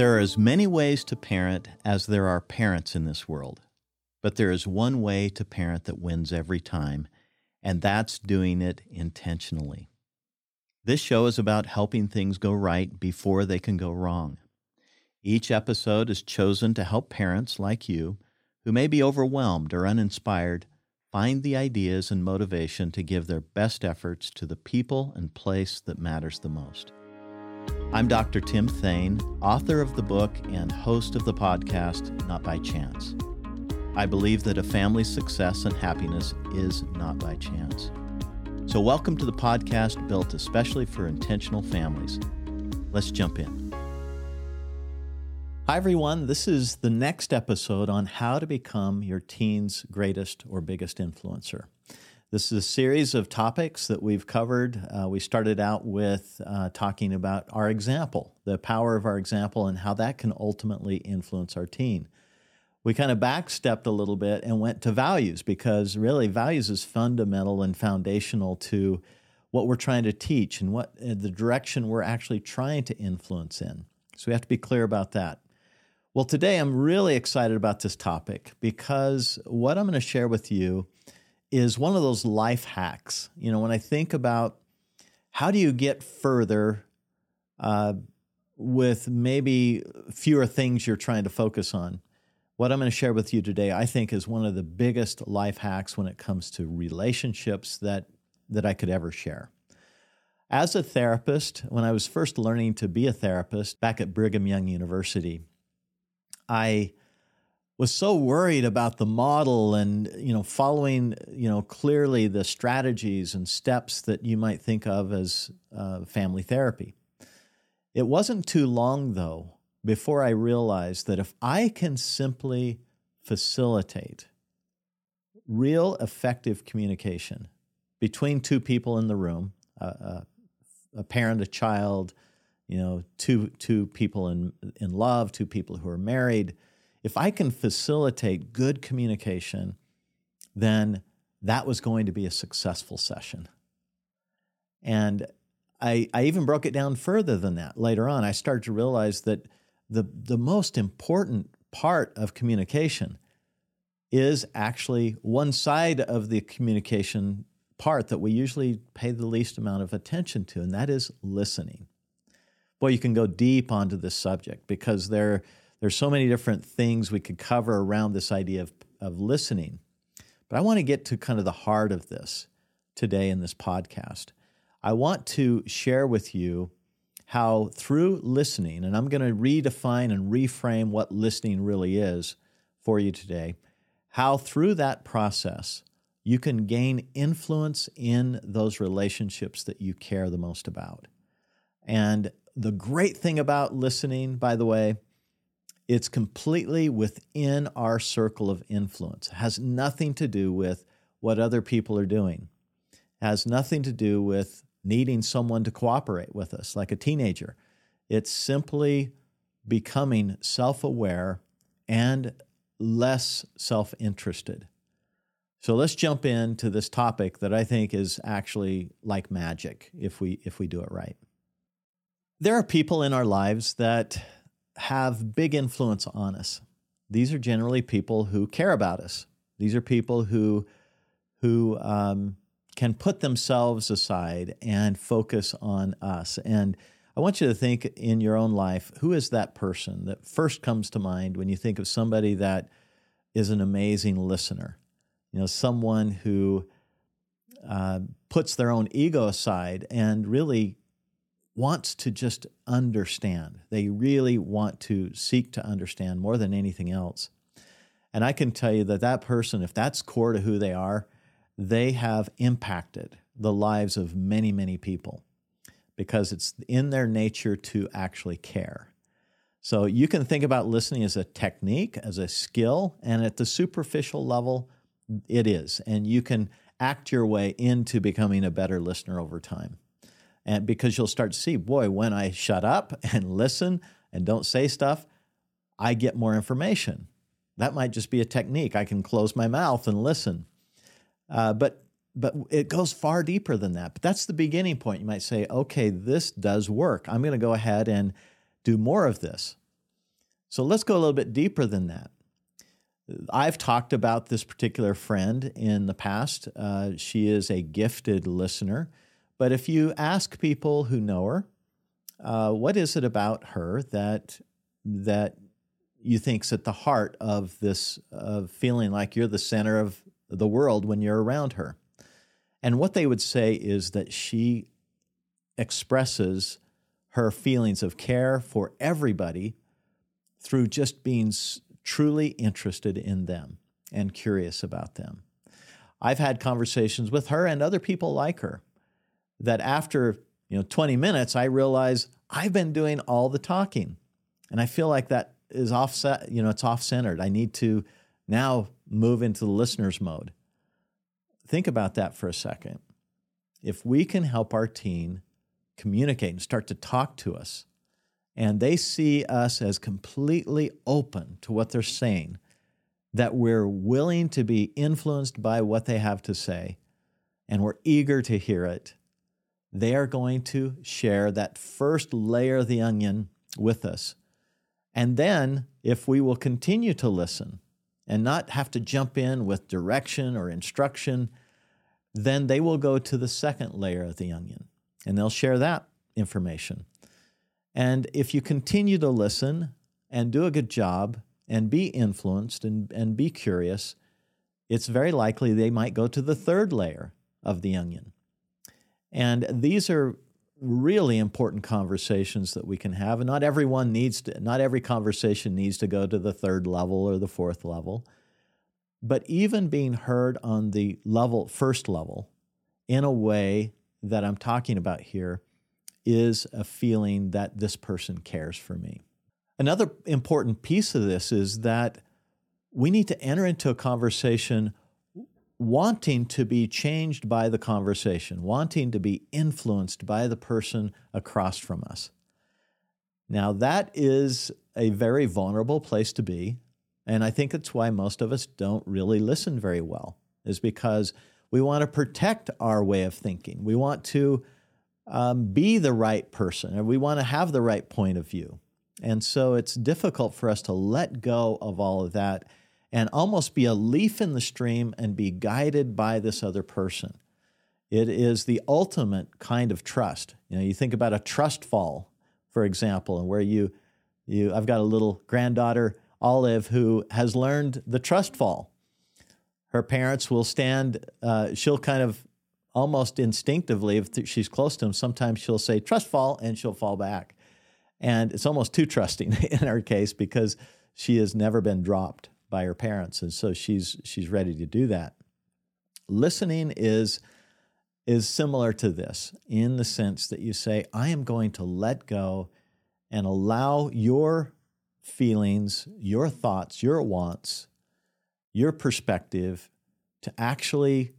There are as many ways to parent as there are parents in this world, but there is one way to parent that wins every time, and that's doing it intentionally. This show is about helping things go right before they can go wrong. Each episode is chosen to help parents like you who may be overwhelmed or uninspired find the ideas and motivation to give their best efforts to the people and place that matters the most. I'm Dr. Tim Thayne, author of the book and host of the podcast Not by Chance. I believe that a family's success and happiness is not by chance. So, welcome to the podcast built especially for intentional families. Let's jump in. Hi, everyone. This is the next episode on how to become your teen's greatest or biggest influencer. This is a series of topics that we've covered. Uh, we started out with uh, talking about our example, the power of our example, and how that can ultimately influence our teen. We kind of backstepped a little bit and went to values because really values is fundamental and foundational to what we're trying to teach and what uh, the direction we're actually trying to influence in. So we have to be clear about that. Well, today I'm really excited about this topic because what I'm going to share with you is one of those life hacks. You know, when I think about how do you get further uh, with maybe fewer things you're trying to focus on, what I'm going to share with you today, I think, is one of the biggest life hacks when it comes to relationships that that I could ever share. As a therapist, when I was first learning to be a therapist back at Brigham Young University, I was so worried about the model and you know following you know clearly the strategies and steps that you might think of as uh, family therapy. It wasn't too long though before I realized that if I can simply facilitate real effective communication between two people in the room, uh, a parent, a child, you know, two two people in in love, two people who are married if I can facilitate good communication, then that was going to be a successful session. And I, I even broke it down further than that later on. I started to realize that the, the most important part of communication is actually one side of the communication part that we usually pay the least amount of attention to, and that is listening. Boy, you can go deep onto this subject because there there's so many different things we could cover around this idea of, of listening. But I want to get to kind of the heart of this today in this podcast. I want to share with you how through listening, and I'm going to redefine and reframe what listening really is for you today, how through that process you can gain influence in those relationships that you care the most about. And the great thing about listening, by the way, it's completely within our circle of influence. It has nothing to do with what other people are doing. It has nothing to do with needing someone to cooperate with us like a teenager. It's simply becoming self aware and less self interested. So let's jump into this topic that I think is actually like magic if we if we do it right. There are people in our lives that have big influence on us. These are generally people who care about us. These are people who who um, can put themselves aside and focus on us. And I want you to think in your own life who is that person that first comes to mind when you think of somebody that is an amazing listener? You know, someone who uh, puts their own ego aside and really wants to just understand. They really want to seek to understand more than anything else. And I can tell you that that person, if that's core to who they are, they have impacted the lives of many, many people because it's in their nature to actually care. So you can think about listening as a technique, as a skill, and at the superficial level, it is. And you can act your way into becoming a better listener over time and because you'll start to see, boy, when I shut up and listen and don't say stuff, I get more information. That might just be a technique. I can close my mouth and listen. Uh, but but it goes far deeper than that. But that's the beginning point. You might say, okay, this does work. I'm going to go ahead and do more of this. So let's go a little bit deeper than that. I've talked about this particular friend in the past. Uh, she is a gifted listener. But if you ask people who know her, uh, what is it about her that that you think's at the heart of this of feeling like you're the center of the world when you're around her? And what they would say is that she expresses her feelings of care for everybody through just being truly interested in them and curious about them. I've had conversations with her and other people like her that after you know 20 minutes I realize I've been doing all the talking. And I feel like that is offset you know it's off centered I need to now move into the listener's mode. Think about that for a second. If we can help our teen communicate and start to talk to us and they see us as completely open to what they're saying, that we're willing to be influenced by what they have to say, and we're eager to hear it, they are going to share that first layer of the onion with us. And then, if we will continue to listen and not have to jump in with direction or instruction, then they will go to the second layer of the onion and they'll share that information. And if you continue to listen and do a good job and be influenced and, and be curious, it's very likely they might go to the third layer of the onion. And these are really important conversations that we can have. And not everyone needs to, not every conversation needs to go to the third level or the fourth level. But even being heard on the level, first level, in a way that I'm talking about here, is a feeling that this person cares for me. Another important piece of this is that we need to enter into a conversation wanting to be changed by the conversation, wanting to be influenced by the person across from us. Now, that is a very vulnerable place to be. And I think it's why most of us don't really listen very well, is because we want to protect our way of thinking. We want to um, be the right person, and we want to have the right point of view. And so it's difficult for us to let go of all of that and almost be a leaf in the stream and be guided by this other person. It is the ultimate kind of trust. You know, you think about a trust fall, for example, and where you, you I've got a little granddaughter, Olive, who has learned the trust fall. Her parents will stand, uh, she'll kind of almost instinctively, if she's close to him, sometimes she'll say, trust fall, and she'll fall back. And it's almost too trusting in her case because she has never been dropped by her parents. And so she's, she's ready to do that. Listening is, is similar to this in the sense that you say, I am going to let go and allow your feelings, your thoughts, your wants, your perspective to actually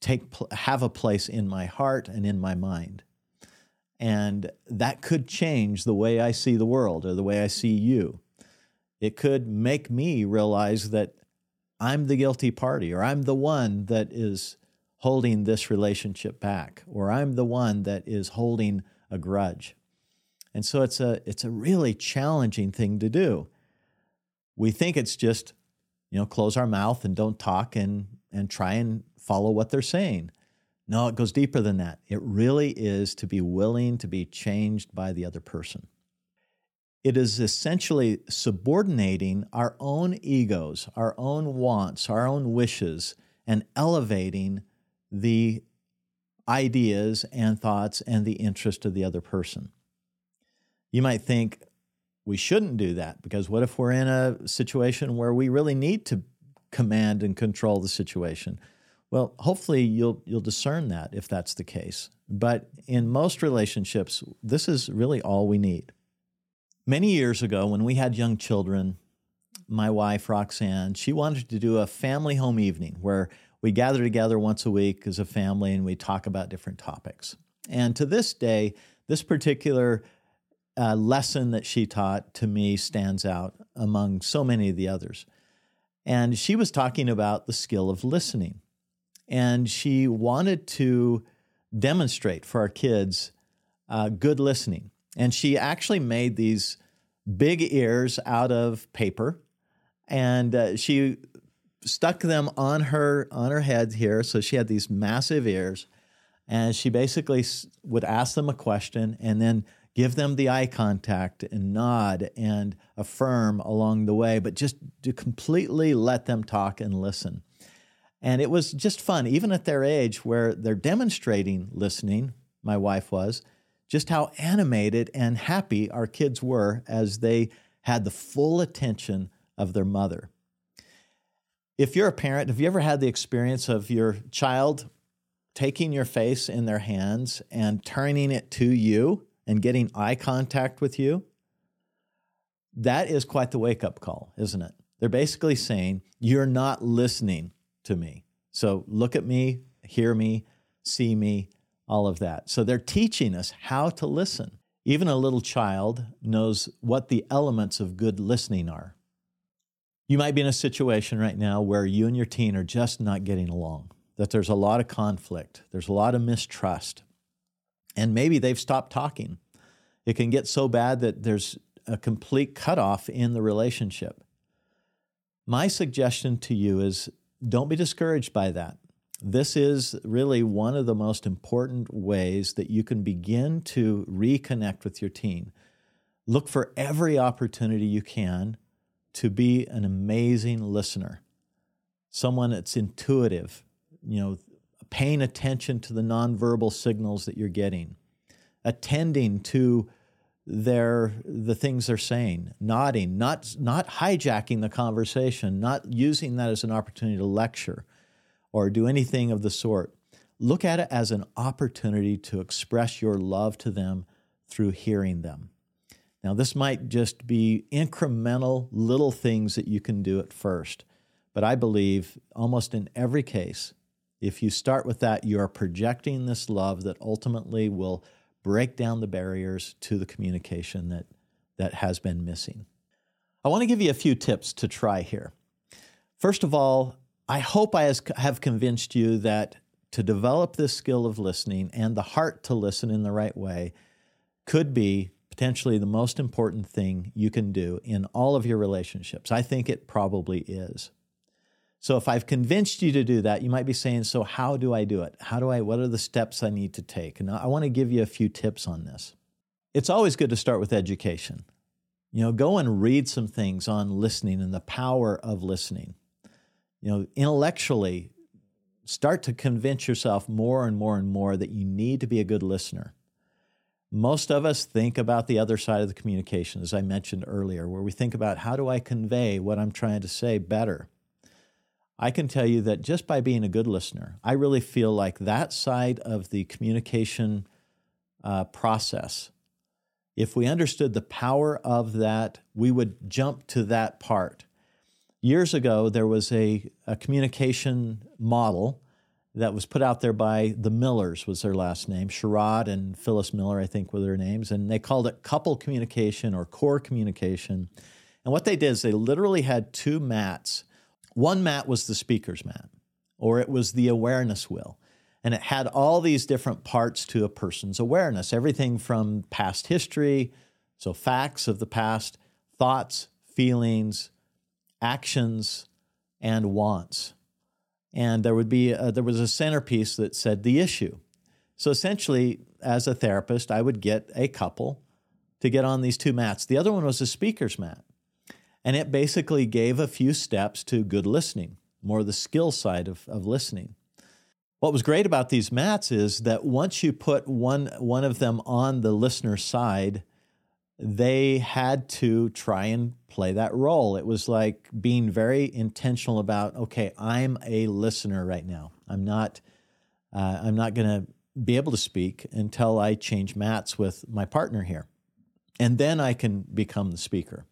take have a place in my heart and in my mind. And that could change the way I see the world or the way I see you. It could make me realize that I'm the guilty party or I'm the one that is holding this relationship back or I'm the one that is holding a grudge. And so it's a it's a really challenging thing to do. We think it's just, you know, close our mouth and don't talk and and try and follow what they're saying. No, it goes deeper than that. It really is to be willing to be changed by the other person. It is essentially subordinating our own egos, our own wants, our own wishes, and elevating the ideas and thoughts and the interest of the other person. You might think we shouldn't do that because what if we're in a situation where we really need to command and control the situation? Well, hopefully you'll you'll discern that if that's the case. But in most relationships, this is really all we need. Many years ago, when we had young children, my wife Roxanne, she wanted to do a family home evening where we gather together once a week as a family and we talk about different topics. And to this day, this particular uh, lesson that she taught to me stands out among so many of the others. And she was talking about the skill of listening and she wanted to demonstrate for our kids uh, good listening. And she actually made these big ears out of paper, and uh, she stuck them on her on her head here. So she had these massive ears, and she basically would ask them a question and then give them the eye contact and nod and affirm along the way, but just to completely let them talk and listen. And it was just fun, even at their age where they're demonstrating listening, my wife was, just how animated and happy our kids were as they had the full attention of their mother. If you're a parent, have you ever had the experience of your child taking your face in their hands and turning it to you and getting eye contact with you? That is quite the wake up call, isn't it? They're basically saying, You're not listening to me. So look at me, hear me, see me, all of that. So they're teaching us how to listen. Even a little child knows what the elements of good listening are. You might be in a situation right now where you and your teen are just not getting along, that there's a lot of conflict, there's a lot of mistrust, and maybe they've stopped talking. It can get so bad that there's a complete cutoff in the relationship. My suggestion to you is don't be discouraged by that. This is really one of the most important ways that you can begin to reconnect with your teen. Look for every opportunity you can to be an amazing listener, someone that's intuitive, you know, paying attention to the nonverbal signals that you're getting, attending to their the things they're saying, nodding, not not hijacking the conversation, not using that as an opportunity to lecture or do anything of the sort. Look at it as an opportunity to express your love to them through hearing them. Now, this might just be incremental little things that you can do at first, but I believe almost in every case, if you start with that, you are projecting this love that ultimately will break down the barriers to the communication that, that has been missing. I want to give you a few tips to try here. First of all, I hope I have convinced you that to develop this skill of listening and the heart to listen in the right way could be potentially the most important thing you can do in all of your relationships. I think it probably is. So if I've convinced you to do that, you might be saying, so how do I do it? How do I what are the steps I need to take? And I want to give you a few tips on this. It's always good to start with education. You know, go and read some things on listening and the power of listening. You know, intellectually start to convince yourself more and more and more that you need to be a good listener. Most of us think about the other side of the communication, as I mentioned earlier, where we think about how do I convey what I'm trying to say better. I can tell you that just by being a good listener, I really feel like that side of the communication uh, process, if we understood the power of that, we would jump to that part. Years ago, there was a, a communication model that was put out there by the Millers was their last name. Sherod and Phyllis Miller, I think, were their names, and they called it couple communication or core communication. And what they did is they literally had two mats. One mat was the speaker's mat, or it was the awareness wheel. And it had all these different parts to a person's awareness, everything from past history, so facts of the past, thoughts, feelings, actions, and wants and there would be a, there was a centerpiece that said the issue. So essentially, as a therapist, I would get a couple to get on these two mats. The other one was a speaker's mat, and it basically gave a few steps to good listening, more the skill side of, of listening. What was great about these mats is that once you put one one of them on the listener side, they had to try and play that role. It was like being very intentional about, okay, I'm a listener right now. I'm not, uh, I'm not going to be able to speak until I change mats with my partner here, and then I can become the speaker.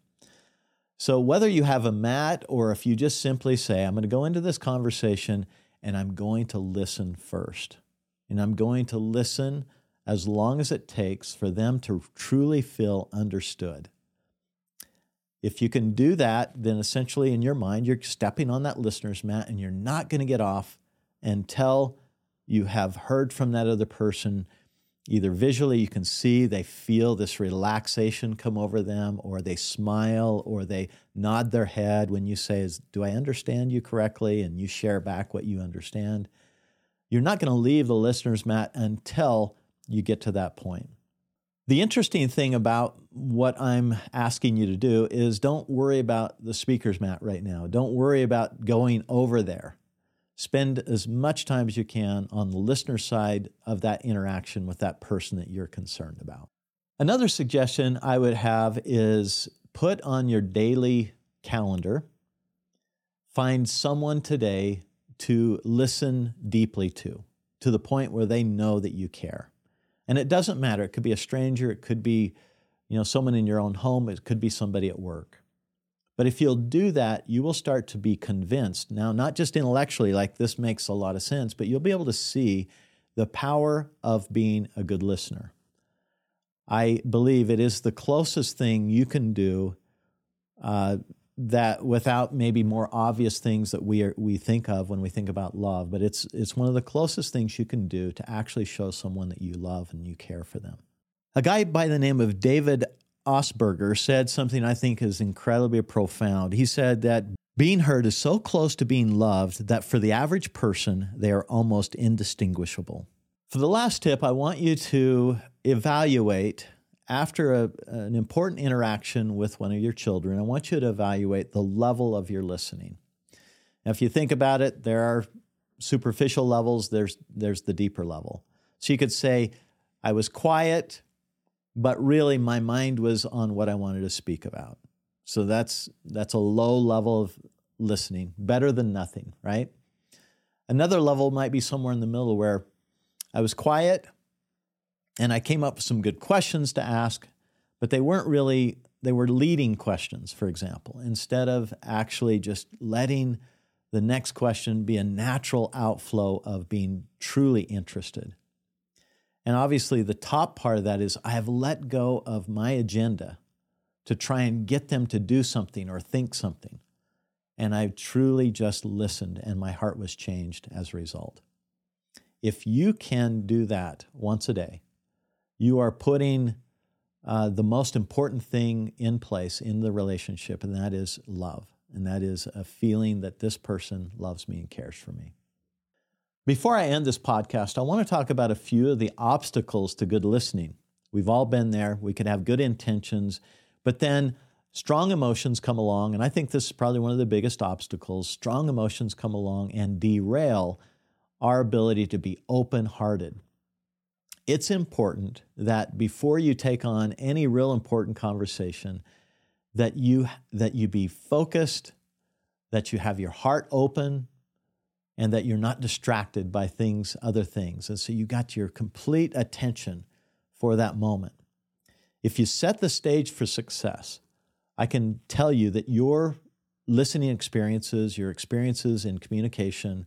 So whether you have a mat or if you just simply say, I'm going to go into this conversation and I'm going to listen first, and I'm going to listen as long as it takes for them to truly feel understood. If you can do that, then essentially in your mind, you're stepping on that listener's mat and you're not going to get off until you have heard from that other person Either visually, you can see they feel this relaxation come over them, or they smile, or they nod their head when you say, Do I understand you correctly? And you share back what you understand. You're not going to leave the listener's mat until you get to that point. The interesting thing about what I'm asking you to do is don't worry about the speaker's mat right now. Don't worry about going over there. Spend as much time as you can on the listener side of that interaction with that person that you're concerned about. Another suggestion I would have is put on your daily calendar, find someone today to listen deeply to, to the point where they know that you care. And it doesn't matter. It could be a stranger, it could be, you know, someone in your own home, it could be somebody at work. But if you'll do that, you will start to be convinced. Now, not just intellectually, like this makes a lot of sense, but you'll be able to see the power of being a good listener. I believe it is the closest thing you can do uh, that without maybe more obvious things that we are, we think of when we think about love, but it's it's one of the closest things you can do to actually show someone that you love and you care for them. A guy by the name of David Augsburger said something I think is incredibly profound. He said that being heard is so close to being loved that for the average person, they are almost indistinguishable. For the last tip, I want you to evaluate after a, an important interaction with one of your children. I want you to evaluate the level of your listening. Now, if you think about it, there are superficial levels, there's, there's the deeper level. So you could say, I was quiet, but really my mind was on what I wanted to speak about. So that's that's a low level of listening, better than nothing, right? Another level might be somewhere in the middle where I was quiet and I came up with some good questions to ask, but they weren't really they were leading questions, for example, instead of actually just letting the next question be a natural outflow of being truly interested. And obviously, the top part of that is I have let go of my agenda to try and get them to do something or think something. And I've truly just listened, and my heart was changed as a result. If you can do that once a day, you are putting uh, the most important thing in place in the relationship, and that is love. And that is a feeling that this person loves me and cares for me. Before I end this podcast, I want to talk about a few of the obstacles to good listening. We've all been there. We could have good intentions, but then strong emotions come along, and I think this is probably one of the biggest obstacles. Strong emotions come along and derail our ability to be open hearted. It's important that before you take on any real important conversation, that you, that you be focused, that you have your heart open, and that you're not distracted by things, other things. And so you got your complete attention for that moment. If you set the stage for success, I can tell you that your listening experiences, your experiences in communication,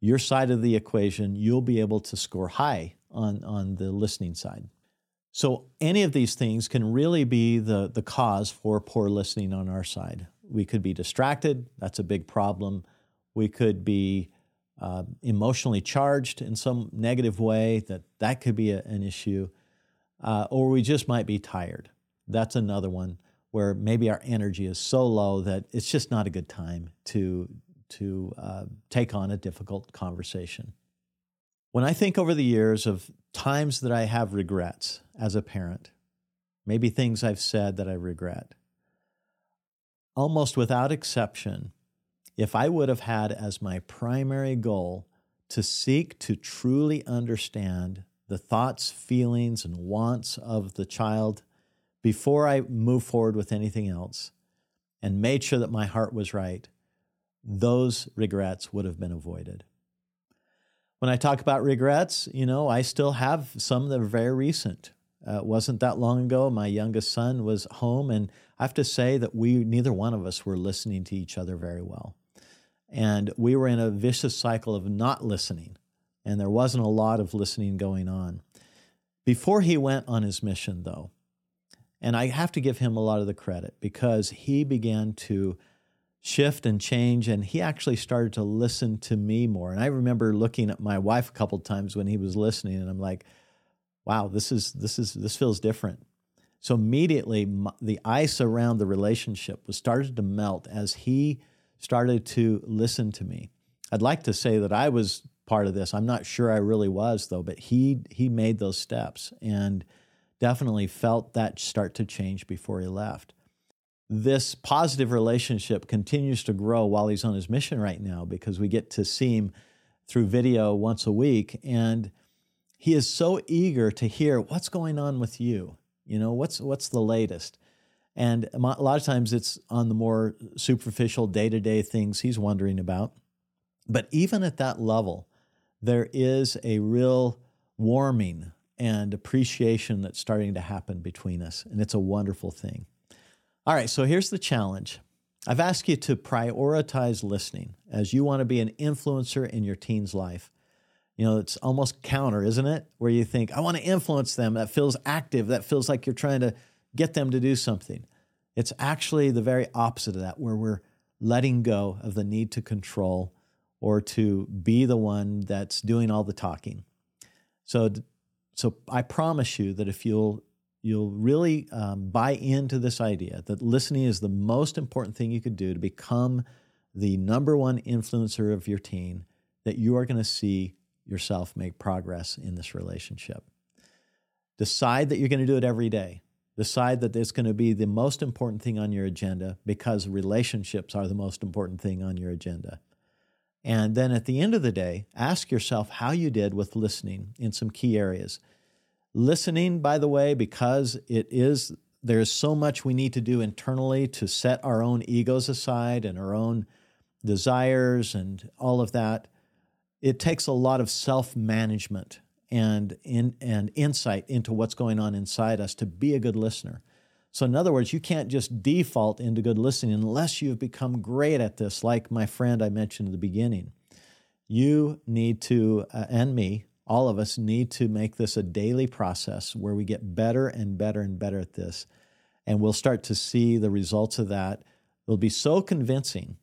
your side of the equation, you'll be able to score high on, on the listening side. So, any of these things can really be the, the cause for poor listening on our side. We could be distracted, that's a big problem. We could be uh, emotionally charged in some negative way, that that could be a, an issue. Uh, or we just might be tired. That's another one where maybe our energy is so low that it's just not a good time to, to uh, take on a difficult conversation. When I think over the years of times that I have regrets as a parent, maybe things I've said that I regret, almost without exception, if I would have had as my primary goal to seek to truly understand the thoughts, feelings, and wants of the child before I move forward with anything else and made sure that my heart was right, those regrets would have been avoided. When I talk about regrets, you know, I still have some that are very recent. Uh, it wasn't that long ago. My youngest son was home, and I have to say that we, neither one of us, were listening to each other very well. And we were in a vicious cycle of not listening, and there wasn't a lot of listening going on. Before he went on his mission, though, and I have to give him a lot of the credit because he began to shift and change, and he actually started to listen to me more. And I remember looking at my wife a couple times when he was listening, and I'm like, wow, this is this is this feels different. So immediately, the ice around the relationship was started to melt as he started to listen to me. I'd like to say that I was part of this. I'm not sure I really was though, but he he made those steps and definitely felt that start to change before he left. This positive relationship continues to grow while he's on his mission right now because we get to see him through video once a week and he is so eager to hear what's going on with you. You know, what's what's the latest? And a lot of times it's on the more superficial day-to-day things he's wondering about. But even at that level, there is a real warming and appreciation that's starting to happen between us. And it's a wonderful thing. All right, so here's the challenge. I've asked you to prioritize listening as you want to be an influencer in your teen's life. You know, it's almost counter, isn't it? Where you think, I want to influence them. That feels active. That feels like you're trying to get them to do something. It's actually the very opposite of that, where we're letting go of the need to control or to be the one that's doing all the talking. So, so I promise you that if you'll you'll really um, buy into this idea that listening is the most important thing you could do to become the number one influencer of your teen, that you are going to see yourself make progress in this relationship. Decide that you're going to do it every day. Decide that it's going to be the most important thing on your agenda because relationships are the most important thing on your agenda. And then at the end of the day, ask yourself how you did with listening in some key areas. Listening, by the way, because it is there's so much we need to do internally to set our own egos aside and our own desires and all of that. It takes a lot of self-management and in, and insight into what's going on inside us to be a good listener. So, in other words, you can't just default into good listening unless you've become great at this, like my friend I mentioned at the beginning. You need to, uh, and me, all of us need to make this a daily process where we get better and better and better at this. And we'll start to see the results of that. They'll be so convincing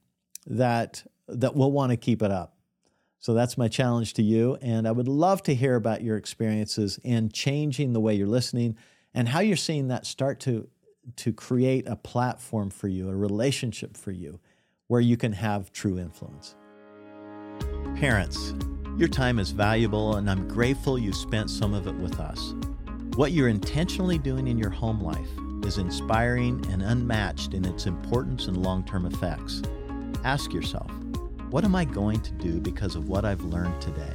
that, that we'll want to keep it up. So that's my challenge to you. And I would love to hear about your experiences in changing the way you're listening and how you're seeing that start to to create a platform for you, a relationship for you, where you can have true influence. Parents, your time is valuable, and I'm grateful you spent some of it with us. What you're intentionally doing in your home life is inspiring and unmatched in its importance and long term effects. Ask yourself, what am I going to do because of what I've learned today?